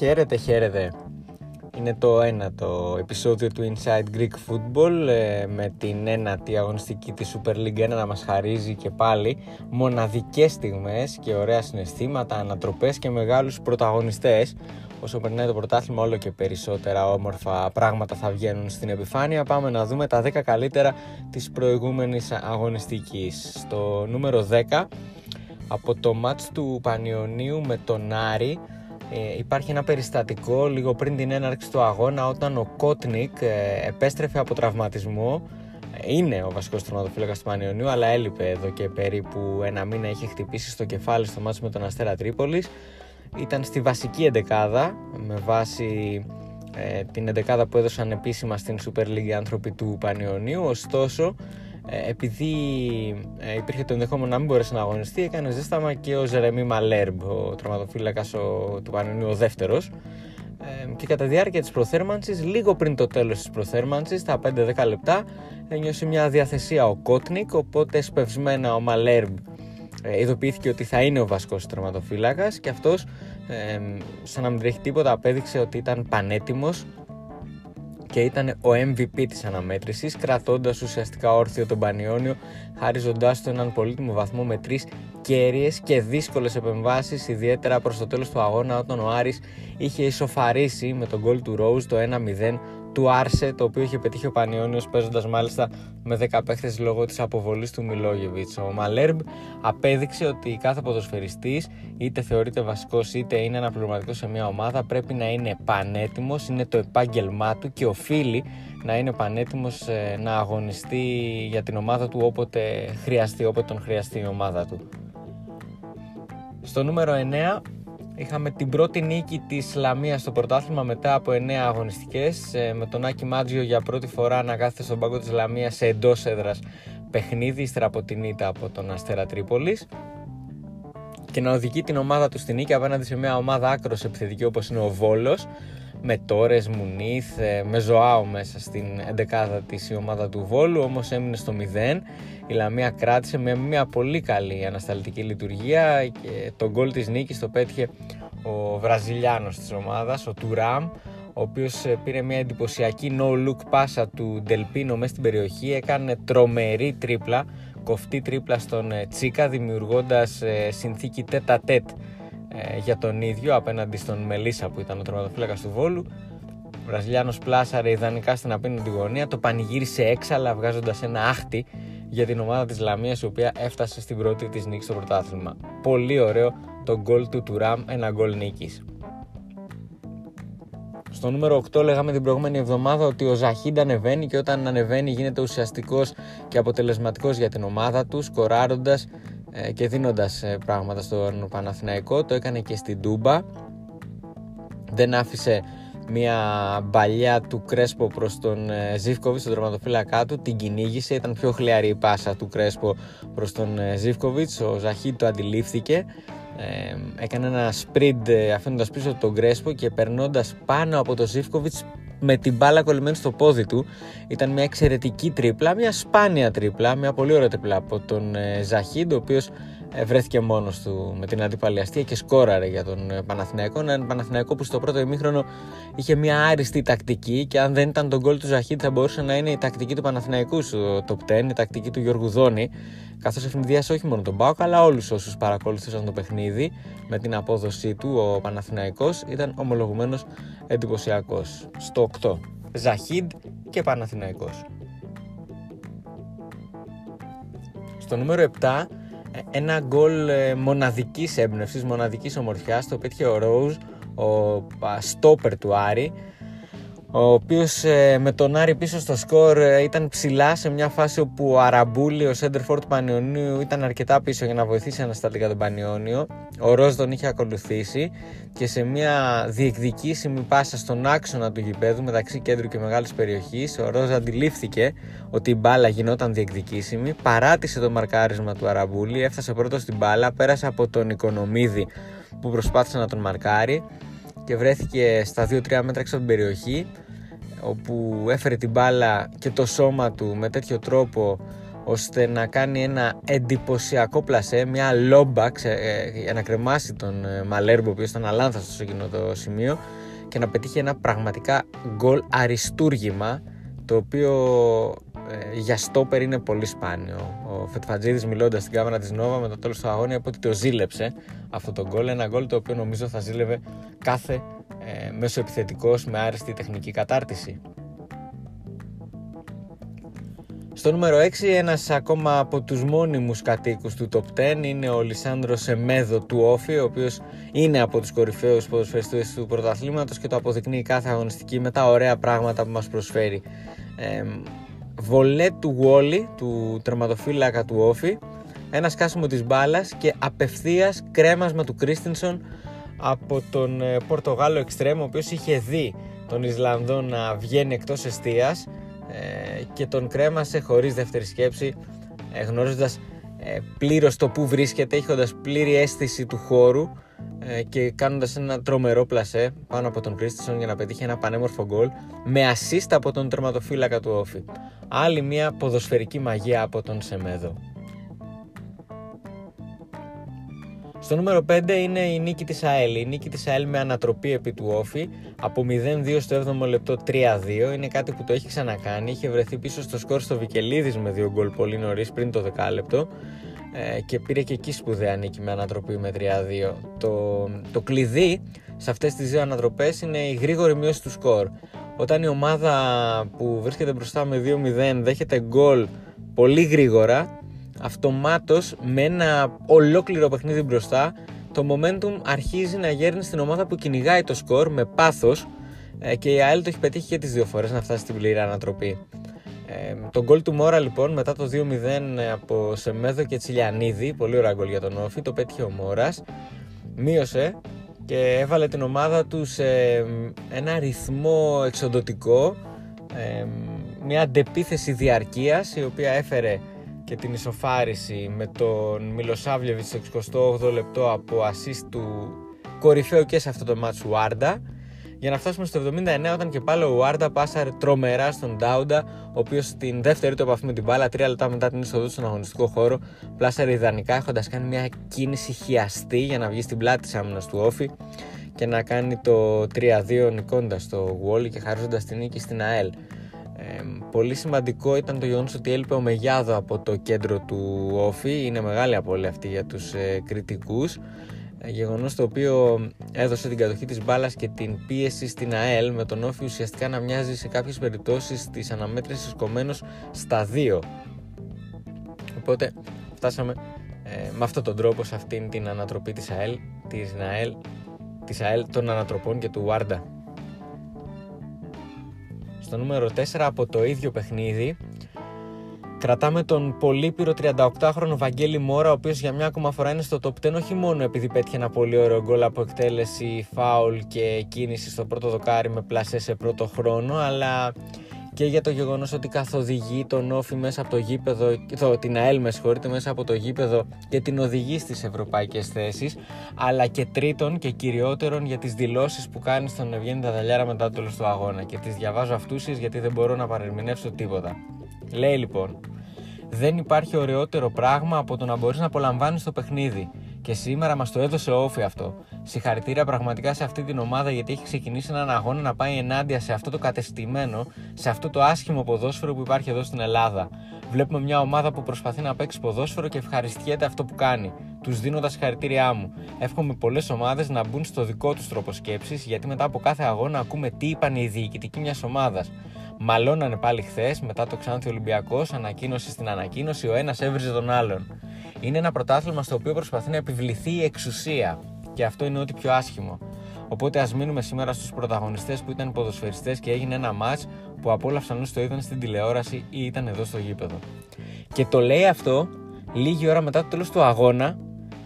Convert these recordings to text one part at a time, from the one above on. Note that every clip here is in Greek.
Χαίρετε, χαίρετε. Είναι το ένατο επεισόδιο του Inside Greek Football ε, με την ένατη αγωνιστική της Super League 1 να μας χαρίζει και πάλι μοναδικές στιγμές και ωραία συναισθήματα, ανατροπές και μεγάλους πρωταγωνιστές. Όσο περνάει το πρωτάθλημα όλο και περισσότερα όμορφα πράγματα θα βγαίνουν στην επιφάνεια. Πάμε να δούμε τα 10 καλύτερα της προηγούμενης αγωνιστικής. Στο νούμερο 10 από το μάτς του Πανιωνίου με τον Άρη ε, υπάρχει ένα περιστατικό λίγο πριν την έναρξη του αγώνα όταν ο Κότνικ ε, επέστρεφε από τραυματισμό είναι ο βασικός τερματοφύλακα του Πανιωνίου, αλλά έλειπε εδώ και περίπου ένα μήνα. Είχε χτυπήσει στο κεφάλι στο μάτι με τον Αστέρα Τρίπολης. Ήταν στη βασική εντεκάδα με βάση ε, την εντεκάδα που έδωσαν επίσημα στην Super League οι άνθρωποι του Πανιωνίου. Ωστόσο, ε, επειδή ε, υπήρχε το ενδεχόμενο να μην μπορέσει να αγωνιστεί, έκανε ζέσταμα και ο Ζερεμί Μαλέρμπ, ο τραυματοφύλακα του Πανιωνίου, ο δεύτερος. Ε, και κατά τη διάρκεια της προθέρμανσης, λίγο πριν το τέλος της προθέρμανσης, τα 5-10 λεπτά, ένιωσε μια διαθεσία ο Κότνικ, οπότε σπευσμένα ο Μαλέρμπ ε, ειδοποιήθηκε ότι θα είναι ο βασικός τερματοφύλακας και αυτός ε, σαν να μην τρέχει τίποτα απέδειξε ότι ήταν πανέτοιμος και ήταν ο MVP της αναμέτρησης κρατώντας ουσιαστικά όρθιο τον Πανιόνιο χαρίζοντάς του έναν πολύτιμο βαθμό με τρεις κέρυες και δύσκολες επεμβάσεις ιδιαίτερα προς το τέλος του αγώνα όταν ο Άρης είχε ισοφαρίσει με τον γκολ του Rose το 1-0 του Άρσε, το οποίο είχε πετύχει ο Πανιόνιος παίζοντας μάλιστα με 10 παίχτες λόγω της αποβολής του Μιλόγεβιτς. Ο Μαλέρμπ απέδειξε ότι κάθε ποδοσφαιριστής είτε θεωρείται βασικός είτε είναι αναπληρωματικός σε μια ομάδα πρέπει να είναι πανέτοιμος, είναι το επάγγελμά του και οφείλει να είναι πανέτοιμος ε, να αγωνιστεί για την ομάδα του όποτε χρειαστεί, όποτε τον χρειαστεί η ομάδα του. Στο νούμερο 9 Είχαμε την πρώτη νίκη της Λαμίας στο πρωτάθλημα μετά από 9 αγωνιστικές ε, με τον Άκη Μάτζιο για πρώτη φορά να κάθεται στον πάγκο της Λαμίας σε εντός έδρας. Παιχνίδι ύστερα από την ήττα από τον Αστέρα Τρίπολης. Και να οδηγεί την ομάδα του στην νίκη απέναντι σε μια ομάδα άκρος επιθετική όπως είναι ο Βόλος με Τόρες, Μουνίθ, ε, με Ζωάο μέσα στην 11 της η ομάδα του Βόλου όμως έμεινε στο 0 η Λαμία κράτησε με μια πολύ καλή ανασταλτική λειτουργία και τον γκολ της νίκης το πέτυχε ο Βραζιλιάνος της ομάδας, ο Τουράμ ο οποίος ε, πήρε μια εντυπωσιακή no-look πάσα του Ντελπίνο μέσα στην περιοχή. Έκανε τρομερή τρίπλα κοφτή τρίπλα στον ε, Τσίκα δημιουργώντας συνθήκη τέτα τέτ ε, για τον ίδιο απέναντι στον Μελίσσα που ήταν ο τερματοφύλακας του Βόλου. Ο Βραζιλιάνος πλάσαρε ιδανικά στην απέναντι γωνία, το πανηγύρισε έξαλα βγάζοντας ένα άχτη για την ομάδα της Λαμίας η οποία έφτασε στην πρώτη της νίκη στο πρωτάθλημα. Πολύ ωραίο το γκολ του Τουράμ, ένα γκολ νίκης. Στο νούμερο 8 λέγαμε την προηγούμενη εβδομάδα ότι ο Ζαχίντ ανεβαίνει και όταν ανεβαίνει γίνεται ουσιαστικός και αποτελεσματικός για την ομάδα του, σκοράροντας ε, και δίνοντας ε, πράγματα στον Παναθηναϊκό το έκανε και στην Τούμπα. Δεν άφησε μια μπαλιά του Κρέσπο προς τον ε, Ζίβκοβιτς τον τερματοφύλακά του. Την κυνήγησε, ήταν πιο χλιαρή η πάσα του Κρέσπο προς τον Ζίβκοβιτς ο Ζαχί το αντιλήφθηκε. Έκανε ένα σπριντ αφήνοντας πίσω τον Κρέσπο και περνώντας πάνω από τον Ζίβκοβιτς με την μπάλα κολλημένη στο πόδι του. Ήταν μια εξαιρετική τρίπλα, μια σπάνια τρίπλα, μια πολύ ωραία τρίπλα από τον ε, Ζαχίντ, ο οποίος ε, βρέθηκε μόνος του με την αντιπαλιαστία και σκόραρε για τον ε, Παναθηναϊκό. Έναν Παναθηναϊκό που στο πρώτο ημίχρονο είχε μια άριστη τακτική και αν δεν ήταν τον γκολ του Ζαχίντ θα μπορούσε να είναι η τακτική του Παναθηναϊκού στο top 10, η τακτική του Γιώργου Δόνη. Καθώς ευνηδίασε όχι μόνο τον Μπάουκ αλλά όλους όσους παρακολουθούσαν το παιχνίδι με την απόδοσή του. Ο Παναθηναϊκός ήταν ομολογουμένως εντυπωσιακός. Στο 8. Ζαχίντ και Παναθηναϊκός. Στο νούμερο 7 ένα γκολ ε, μοναδικής έμπνευσης, μοναδικής ομορφιάς το πέτυχε ο Ρόουζ, ο στόπερ του Άρη ο οποίος ε, με τον Άρη πίσω στο σκορ ε, ήταν ψηλά σε μια φάση όπου ο Αραμπούλη, ο Σέντερφορ του Πανιωνίου ήταν αρκετά πίσω για να βοηθήσει αναστατικά τον Πανιόνιο. Ο Ροζ τον είχε ακολουθήσει και σε μια διεκδικήσιμη πάσα στον άξονα του γηπέδου μεταξύ κέντρου και μεγάλης περιοχής ο Ροζ αντιλήφθηκε ότι η μπάλα γινόταν διεκδικήσιμη παράτησε το μαρκάρισμα του Αραμπούλη έφτασε πρώτος στην μπάλα, πέρασε από τον Οικονομίδη που προσπάθησε να τον μαρκάρει και βρέθηκε στα 2-3 μέτρα έξω από την περιοχή όπου έφερε την μπάλα και το σώμα του με τέτοιο τρόπο ώστε να κάνει ένα εντυπωσιακό πλασέ, μια λόμπα ε, για να κρεμάσει τον ε, Μαλέρμπο ο οποίος ήταν αλάνθαστος σε εκείνο το σημείο και να πετύχει ένα πραγματικά γκολ αριστούργημα το οποίο ε, για στόπερ είναι πολύ σπάνιο. Ο Φετφατζίδης μιλώντας στην κάμερα της Νόβα με το τέλος του αγώνα είπε ότι το ζήλεψε αυτό το γκολ, ένα γκολ το οποίο νομίζω θα ζήλευε κάθε ε, μέσο επιθετικός με άριστη τεχνική κατάρτιση. Στο νούμερο 6, ένας ακόμα από τους μόνιμους κατοίκους του Top 10 είναι ο Λισάνδρος Σεμέδο του Όφη, ο οποίος είναι από τους κορυφαίους ποδοσφαιριστές του πρωταθλήματος και το αποδεικνύει κάθε αγωνιστική με τα ωραία πράγματα που μας προσφέρει. Ε, βολέ του Γουόλι, του τερματοφύλακα του Όφη, ένα σκάσιμο της μπάλας και απευθείας κρέμασμα του Κρίστινσον από τον ε, Πορτογάλο Εξτρέμ, ο οποίος είχε δει τον Ισλανδό να βγαίνει εκτός εστίας ε, και τον κρέμασε χωρίς δεύτερη σκέψη ε, γνωρίζοντας ε, πλήρως το που βρίσκεται έχοντας πλήρη αίσθηση του χώρου και κάνοντας ένα τρομερό πλασέ πάνω από τον Κρίστισον για να πετύχει ένα πανέμορφο γκολ με ασίστα από τον τερματοφύλακα του Όφη. Άλλη μια ποδοσφαιρική μαγεία από τον Σεμέδο. Στο νούμερο 5 είναι η νίκη της ΑΕΛ. Η νίκη της ΑΕΛ με ανατροπή επί του Όφη από 0-2 στο 7ο λεπτό 3-2. Είναι κάτι που το έχει ξανακάνει. Είχε βρεθεί πίσω στο σκορ στο Βικελίδης με δύο γκολ πολύ νωρίς πριν το δεκάλεπτο ε, και πήρε και εκεί σπουδαία νίκη με ανατροπή με 3-2. Το, το κλειδί σε αυτές τις δύο ανατροπές είναι η γρήγορη μείωση του σκορ. Όταν η ομάδα που βρίσκεται μπροστά με 2-0 δέχεται γκολ πολύ γρήγορα αυτομάτως με ένα ολόκληρο παιχνίδι μπροστά το momentum αρχίζει να γέρνει στην ομάδα που κυνηγάει το σκορ με πάθος ε, και η ΑΕΛ το έχει πετύχει και τις δύο φορές να φτάσει στην πλήρη ανατροπή. Ε, το γκολ του Μόρα λοιπόν μετά το 2-0 ε, από Σεμέδο και Τσιλιανίδη, πολύ ωραία γκολ για τον Όφη, το πέτυχε ο Μόρας, μείωσε και έβαλε την ομάδα του σε ένα ρυθμό εξοντοτικό, ε, μια αντεπίθεση διαρκείας η οποία έφερε και την ισοφάριση με τον Μιλοσάβλεβιτ στο 68 λεπτό από assist του κορυφαίου και σε αυτό το μάτσο Ουάρντα για να φτάσουμε στο 79 όταν και πάλι ο Ουάρντα πάσαρε τρομερά στον Ντάουντα ο οποίος στην δεύτερη του επαφή με την μπάλα 3 λεπτά μετά την είσοδο στον αγωνιστικό χώρο πλάσαρε ιδανικά έχοντας κάνει μια κίνηση χιαστή για να βγει στην πλάτη της άμυνας του Όφη και να κάνει το 3-2 νικώντας το Wally και χαρίζοντας την νίκη στην ΑΕΛ πολύ σημαντικό ήταν το γεγονός ότι έλειπε ο Μεγιάδο από το κέντρο του Όφη. Είναι μεγάλη απώλεια αυτή για τους ε, κριτικούς. Ε, γεγονός το οποίο έδωσε την κατοχή της μπάλας και την πίεση στην ΑΕΛ με τον Όφη ουσιαστικά να μοιάζει σε κάποιες περιπτώσεις της αναμέτρησης κομμένος στα δύο. Οπότε φτάσαμε ε, με αυτόν τον τρόπο σε αυτήν την ανατροπή της ΑΕΛ, της ΑΕΛ, της ΑΕΛ των ανατροπών και του Βάρντα στο νούμερο 4 από το ίδιο παιχνίδι. Κρατάμε τον πολύπειρο 38χρονο Βαγγέλη Μόρα ο οποίος για μια ακόμα φορά είναι στο top 10 όχι μόνο επειδή πέτυχε ένα πολύ ωραίο γκολ από εκτέλεση, φάουλ και κίνηση στο πρώτο δοκάρι με πλασέ σε πρώτο χρόνο αλλά και για το γεγονός ότι καθοδηγεί τον Όφη μέσα από το γήπεδο, το, την ΑΕΛ με συγχωρείτε, μέσα από το γήπεδο και την οδηγεί στις ευρωπαϊκές θέσεις, αλλά και τρίτον και κυριότερον για τις δηλώσεις που κάνει στον Ευγέννη Δαδαλιάρα μετά το τέλος του αγώνα. Και τις διαβάζω αυτούσει γιατί δεν μπορώ να παρερμηνεύσω τίποτα. Λέει λοιπόν, δεν υπάρχει ωραιότερο πράγμα από το να μπορείς να απολαμβάνεις το παιχνίδι. Και σήμερα μας το έδωσε όφη αυτό. Συγχαρητήρια πραγματικά σε αυτή την ομάδα γιατί έχει ξεκινήσει έναν αγώνα να πάει ενάντια σε αυτό το κατεστημένο, σε αυτό το άσχημο ποδόσφαιρο που υπάρχει εδώ στην Ελλάδα. Βλέπουμε μια ομάδα που προσπαθεί να παίξει ποδόσφαιρο και ευχαριστιέται αυτό που κάνει. Τους δίνω τα συγχαρητήριά μου. Εύχομαι πολλές ομάδες να μπουν στο δικό τους τρόπο σκέψης γιατί μετά από κάθε αγώνα ακούμε τι είπαν οι διοικητικοί μιας ομάδας. Μαλώνανε πάλι χθες, μετά το Ξάνθη Ολυμπιακός, ανακοίνωση στην ανακοίνωση, ο ένας έβριζε τον άλλον. Είναι ένα πρωτάθλημα στο οποίο προσπαθεί να επιβληθεί η εξουσία. Και αυτό είναι ό,τι πιο άσχημο. Οπότε ας μείνουμε σήμερα στους πρωταγωνιστές που ήταν ποδοσφαιριστές και έγινε ένα ματ που απόλαυσαν όσοι το είδαν στην τηλεόραση ή ήταν εδώ στο γήπεδο. Και το λέει αυτό λίγη ώρα μετά το τέλος του αγώνα,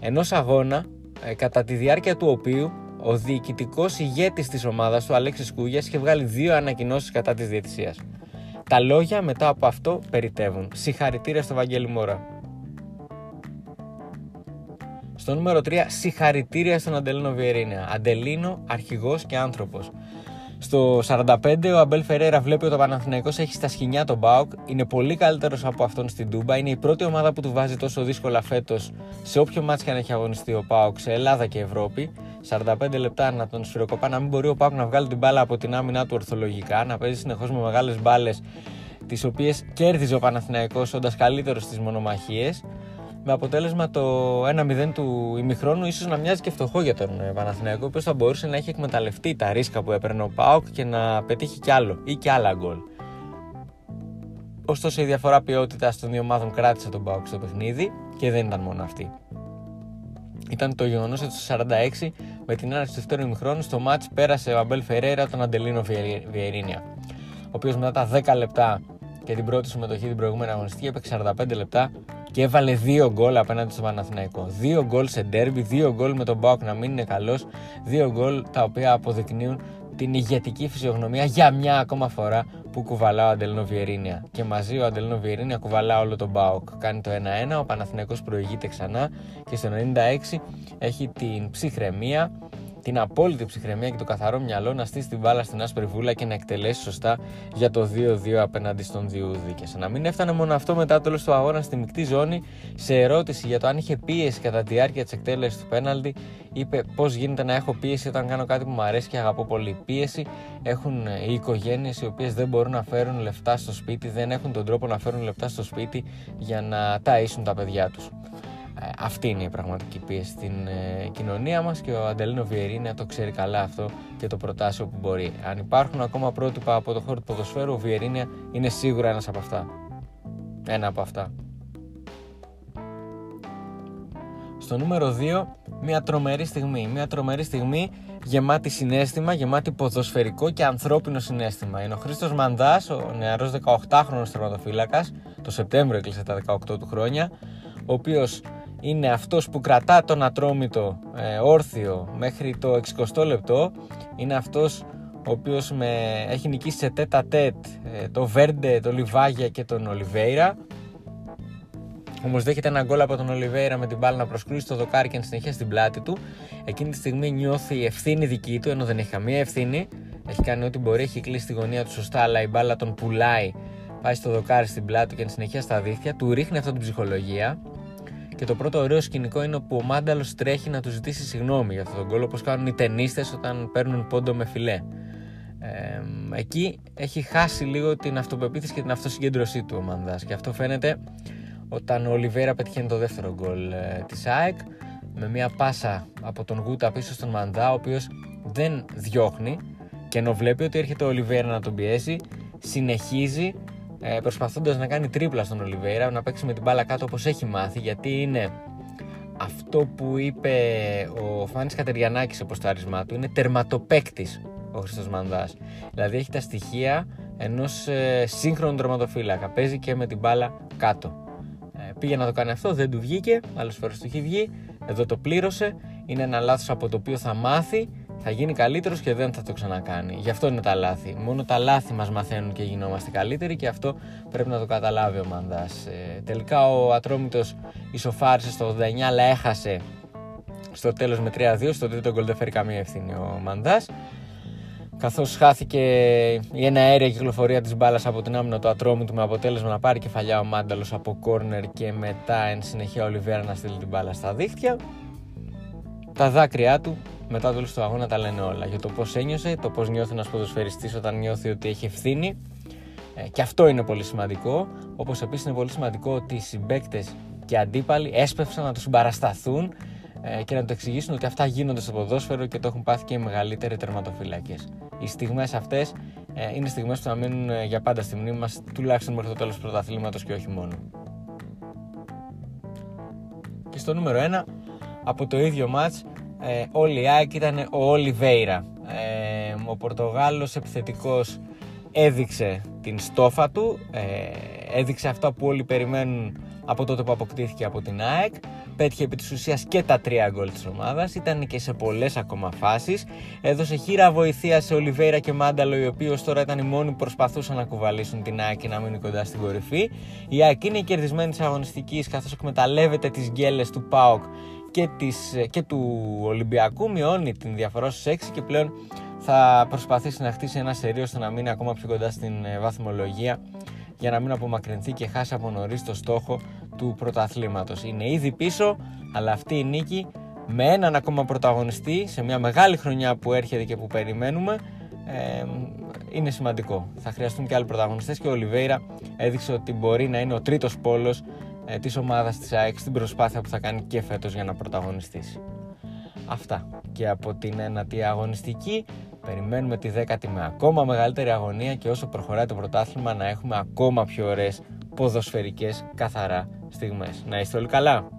ενός αγώνα ε, κατά τη διάρκεια του οποίου ο διοικητικός ηγέτης της ομάδας του, Αλέξης Κούγιας, είχε βγάλει δύο ανακοινώσεις κατά της διαιτησίας. Τα λόγια μετά από αυτό περιτεύουν. Συγχαρητήρια στο Βαγγέλη Μόρα. Στο νούμερο 3, συγχαρητήρια στον Αντελίνο Βιερίνια. Αντελίνο, αρχηγός και άνθρωπος. Στο 45 ο Αμπέλ Φεραίρα βλέπει ότι ο Παναθηναϊκός έχει στα σκηνιά τον Μπάουκ. Είναι πολύ καλύτερος από αυτόν στην Τούμπα. Είναι η πρώτη ομάδα που του βάζει τόσο δύσκολα φέτος σε όποιο μάτς και αν έχει αγωνιστεί ο Πάουκ σε Ελλάδα και Ευρώπη. 45 λεπτά να τον σφυροκοπά, να μην μπορεί ο Πάουκ να βγάλει την μπάλα από την άμυνά του ορθολογικά, να παίζει συνεχώς με μεγάλες μπάλες τις οποίες κέρδιζε ο Παναθηναϊκός όντας καλύτερος στις μονομαχίες με αποτέλεσμα το 1-0 του ημιχρόνου ίσως να μοιάζει και φτωχό για τον ε, Παναθηναϊκό, ο οποίος θα μπορούσε να έχει εκμεταλλευτεί τα ρίσκα που έπαιρνε ο Πάοκ και να πετύχει κι άλλο ή κι άλλα γκολ. Ωστόσο, η διαφορά ποιότητας των δύο ομάδων κράτησε τον Πάοκ στο παιχνίδι και δεν ήταν μόνο αυτή. Ήταν το γεγονός ότι στο 46 με την έναρξη του δεύτερου ημιχρόνου στο μάτς πέρασε ο Αμπέλ Φεραίρα τον Αντελίνο Βιερίνια, ο οποίος μετά τα 10 λεπτά και την πρώτη συμμετοχή την προηγούμενη αγωνιστική έπαιξε 45 λεπτά και έβαλε δύο γκολ απέναντι στο Παναθηναϊκό. Δύο γκολ σε ντέρμπι, δύο γκολ με τον Μπάουκ να μην είναι καλός, δύο γκολ τα οποία αποδεικνύουν την ηγετική φυσιογνωμία για μια ακόμα φορά που κουβαλά ο Αντελίνο Βιερίνια. Και μαζί ο Αντελίνο Βιερίνια κουβαλά όλο τον Μπάουκ. Κάνει το 1-1, ο Παναθηναϊκός προηγείται ξανά και στο 96 έχει την ψυχραιμία την απόλυτη ψυχραιμία και το καθαρό μυαλό να στήσει την μπάλα στην άσπρη βούλα και να εκτελέσει σωστά για το 2-2 απέναντι στον Διούδη. Και σαν να μην έφτανε μόνο αυτό μετά το τέλος του αγώνα στη μεικτή ζώνη, σε ερώτηση για το αν είχε πίεση κατά τη διάρκεια της εκτέλεσης του πέναλτι, είπε πώς γίνεται να έχω πίεση όταν κάνω κάτι που μου αρέσει και αγαπώ πολύ. Πίεση έχουν οι οικογένειες οι οποίες δεν μπορούν να φέρουν λεφτά στο σπίτι, δεν έχουν τον τρόπο να φέρουν λεφτά στο σπίτι για να ταΐσουν τα παιδιά τους. Ε, αυτή είναι η πραγματική πίεση στην ε, κοινωνία μας και ο Αντελίνο Βιερίνια το ξέρει καλά αυτό και το προτάσει όπου μπορεί. Αν υπάρχουν ακόμα πρότυπα από το χώρο του ποδοσφαίρου, ο Βιερίνια είναι σίγουρα ένας από αυτά. Ένα από αυτά. Στο νούμερο 2, μια τρομερή στιγμή. Μια τρομερή στιγμή γεμάτη συνέστημα, γεμάτη ποδοσφαιρικό και ανθρώπινο συνέστημα. Είναι ο Χρήστος Μανδάς, ο νεαρός 18χρονο τερματοφύλακα, το Σεπτέμβριο έκλεισε τα 18 του χρόνια, ο οποίος είναι αυτός που κρατά τον ατρόμητο ε, όρθιο μέχρι το 60 λεπτό. Είναι αυτός ο οποίος με, έχει νικήσει σε τέτα τέτ ε, το Βέρντε, το Λιβάγια και τον Ολιβέηρα. Όμως δέχεται ένα γκολ από τον Ολιβέηρα με την μπάλα να προσκρούσει το δοκάρι και να συνεχίσει στην πλάτη του. Εκείνη τη στιγμή νιώθει ευθύνη δική του ενώ δεν έχει καμία ευθύνη. Έχει κάνει ό,τι μπορεί, έχει κλείσει τη γωνία του σωστά αλλά η μπάλα τον πουλάει. Πάει στο δοκάρι στην πλάτη του και συνεχεία στα δίχτυα. Του ρίχνει αυτή την ψυχολογία και το πρώτο ωραίο σκηνικό είναι που ο Μάνταλος τρέχει να του ζητήσει συγγνώμη για αυτόν τον κόλλο, όπως κάνουν οι ταινίστες όταν παίρνουν πόντο με φιλέ. Ε, εκεί έχει χάσει λίγο την αυτοπεποίθηση και την αυτοσυγκέντρωσή του ο Μανδά. Και αυτό φαίνεται όταν ο Ολιβέρα πετυχαίνει το δεύτερο γκολ ε, της ΑΕΚ με μια πάσα από τον Γούτα πίσω στον Μανδά, ο οποίος δεν διώχνει και ενώ βλέπει ότι έρχεται ο Ολιβέρα να τον πιέσει, συνεχίζει ε, προσπαθώντας να κάνει τρίπλα στον Ολιβέηρα, να παίξει με την μπάλα κάτω όπως έχει μάθει, γιατί είναι αυτό που είπε ο Φάνης Κατεριανάκης σε ποστάρισμά του, είναι τερματοπαίκτης ο Χρήστος Μανδάς. Δηλαδή έχει τα στοιχεία ενός ε, σύγχρονου τερματοφύλακα. Παίζει και με την μπάλα κάτω. Ε, πήγε να το κάνει αυτό, δεν του βγήκε. Άλλες φορές του έχει βγει. Εδώ το πλήρωσε. Είναι ένα λάθος από το οποίο θα μάθει θα γίνει καλύτερος και δεν θα το ξανακάνει. Γι' αυτό είναι τα λάθη. Μόνο τα λάθη μας μαθαίνουν και γινόμαστε καλύτεροι και αυτό πρέπει να το καταλάβει ο Μανδάς. Ε, τελικά ο Ατρόμητος ισοφάρισε στο 89, αλλά έχασε στο τέλος με 3-2. Στο τρίτο γκολ δεν φέρει καμία ευθύνη ο Μανδάς. Καθώς χάθηκε η ένα αέρια κυκλοφορία της μπάλας από την άμυνα του Ατρόμητου με αποτέλεσμα να πάρει κεφαλιά ο Μάνταλος από κόρνερ και μετά εν συνεχεία ο Ολιβέρα να στείλει την μπάλα στα δίχτυα. Τα δάκρυά του μετά το τέλο του αγώνα τα λένε όλα. Για το πώς ένιωσε, το πώς νιώθει ένας ποδοσφαιριστής όταν νιώθει ότι έχει ευθύνη. Ε, και αυτό είναι πολύ σημαντικό. Όπως επίσης είναι πολύ σημαντικό ότι οι συμπαίκτες και αντίπαλοι έσπευσαν να τους συμπαρασταθούν ε, και να του εξηγήσουν ότι αυτά γίνονται στο ποδόσφαιρο και το έχουν πάθει και οι μεγαλύτεροι τερματοφυλακές. Οι στιγμές αυτές ε, είναι στιγμές που θα μείνουν ε, για πάντα στη μνήμη μας, τουλάχιστον μέχρι το τέλος του πρωταθλήματος και όχι μόνο. Και στο νούμερο 1, από το ίδιο μάτς ε, όλη η ΑΕΚ ήταν ο Ολιβέηρα. Ε, ο Πορτογάλος επιθετικός έδειξε την στόφα του, ε, έδειξε αυτά που όλοι περιμένουν από τότε που αποκτήθηκε από την ΑΕΚ. Πέτυχε επί της ουσίας και τα τρία γκολ της ομάδας, ήταν και σε πολλές ακόμα φάσεις. Έδωσε χείρα βοηθεία σε Ολιβέηρα και Μάνταλο, οι οποίοι ως τώρα ήταν οι μόνοι που προσπαθούσαν να κουβαλήσουν την ΑΕΚ και να μείνουν κοντά στην κορυφή. Η ΑΕΚ είναι κερδισμένη της αγωνιστικής καθώς εκμεταλλεύεται τις γκέλες του ΠΑΟΚ και, της, και του Ολυμπιακού μειώνει την διαφορά στους 6 και πλέον θα προσπαθήσει να χτίσει ένα σερίο ώστε να μείνει ακόμα πιο κοντά στην ε, βαθμολογία για να μην απομακρυνθεί και χάσει από νωρίς το στόχο του πρωταθλήματος. Είναι ήδη πίσω, αλλά αυτή η νίκη με έναν ακόμα πρωταγωνιστή σε μια μεγάλη χρονιά που έρχεται και που περιμένουμε ε, είναι σημαντικό. Θα χρειαστούν και άλλοι πρωταγωνιστές και ο Ολιβέηρα έδειξε ότι μπορεί να είναι ο τρίτος πόλος ε, της ομάδας της ΑΕΚ στην προσπάθεια που θα κάνει και φέτος για να πρωταγωνιστήσει. Αυτά και από την ένατη αγωνιστική περιμένουμε τη δέκατη με ακόμα μεγαλύτερη αγωνία και όσο προχωράει το πρωτάθλημα να έχουμε ακόμα πιο ωραίες ποδοσφαιρικές καθαρά στιγμές. Να είστε όλοι καλά!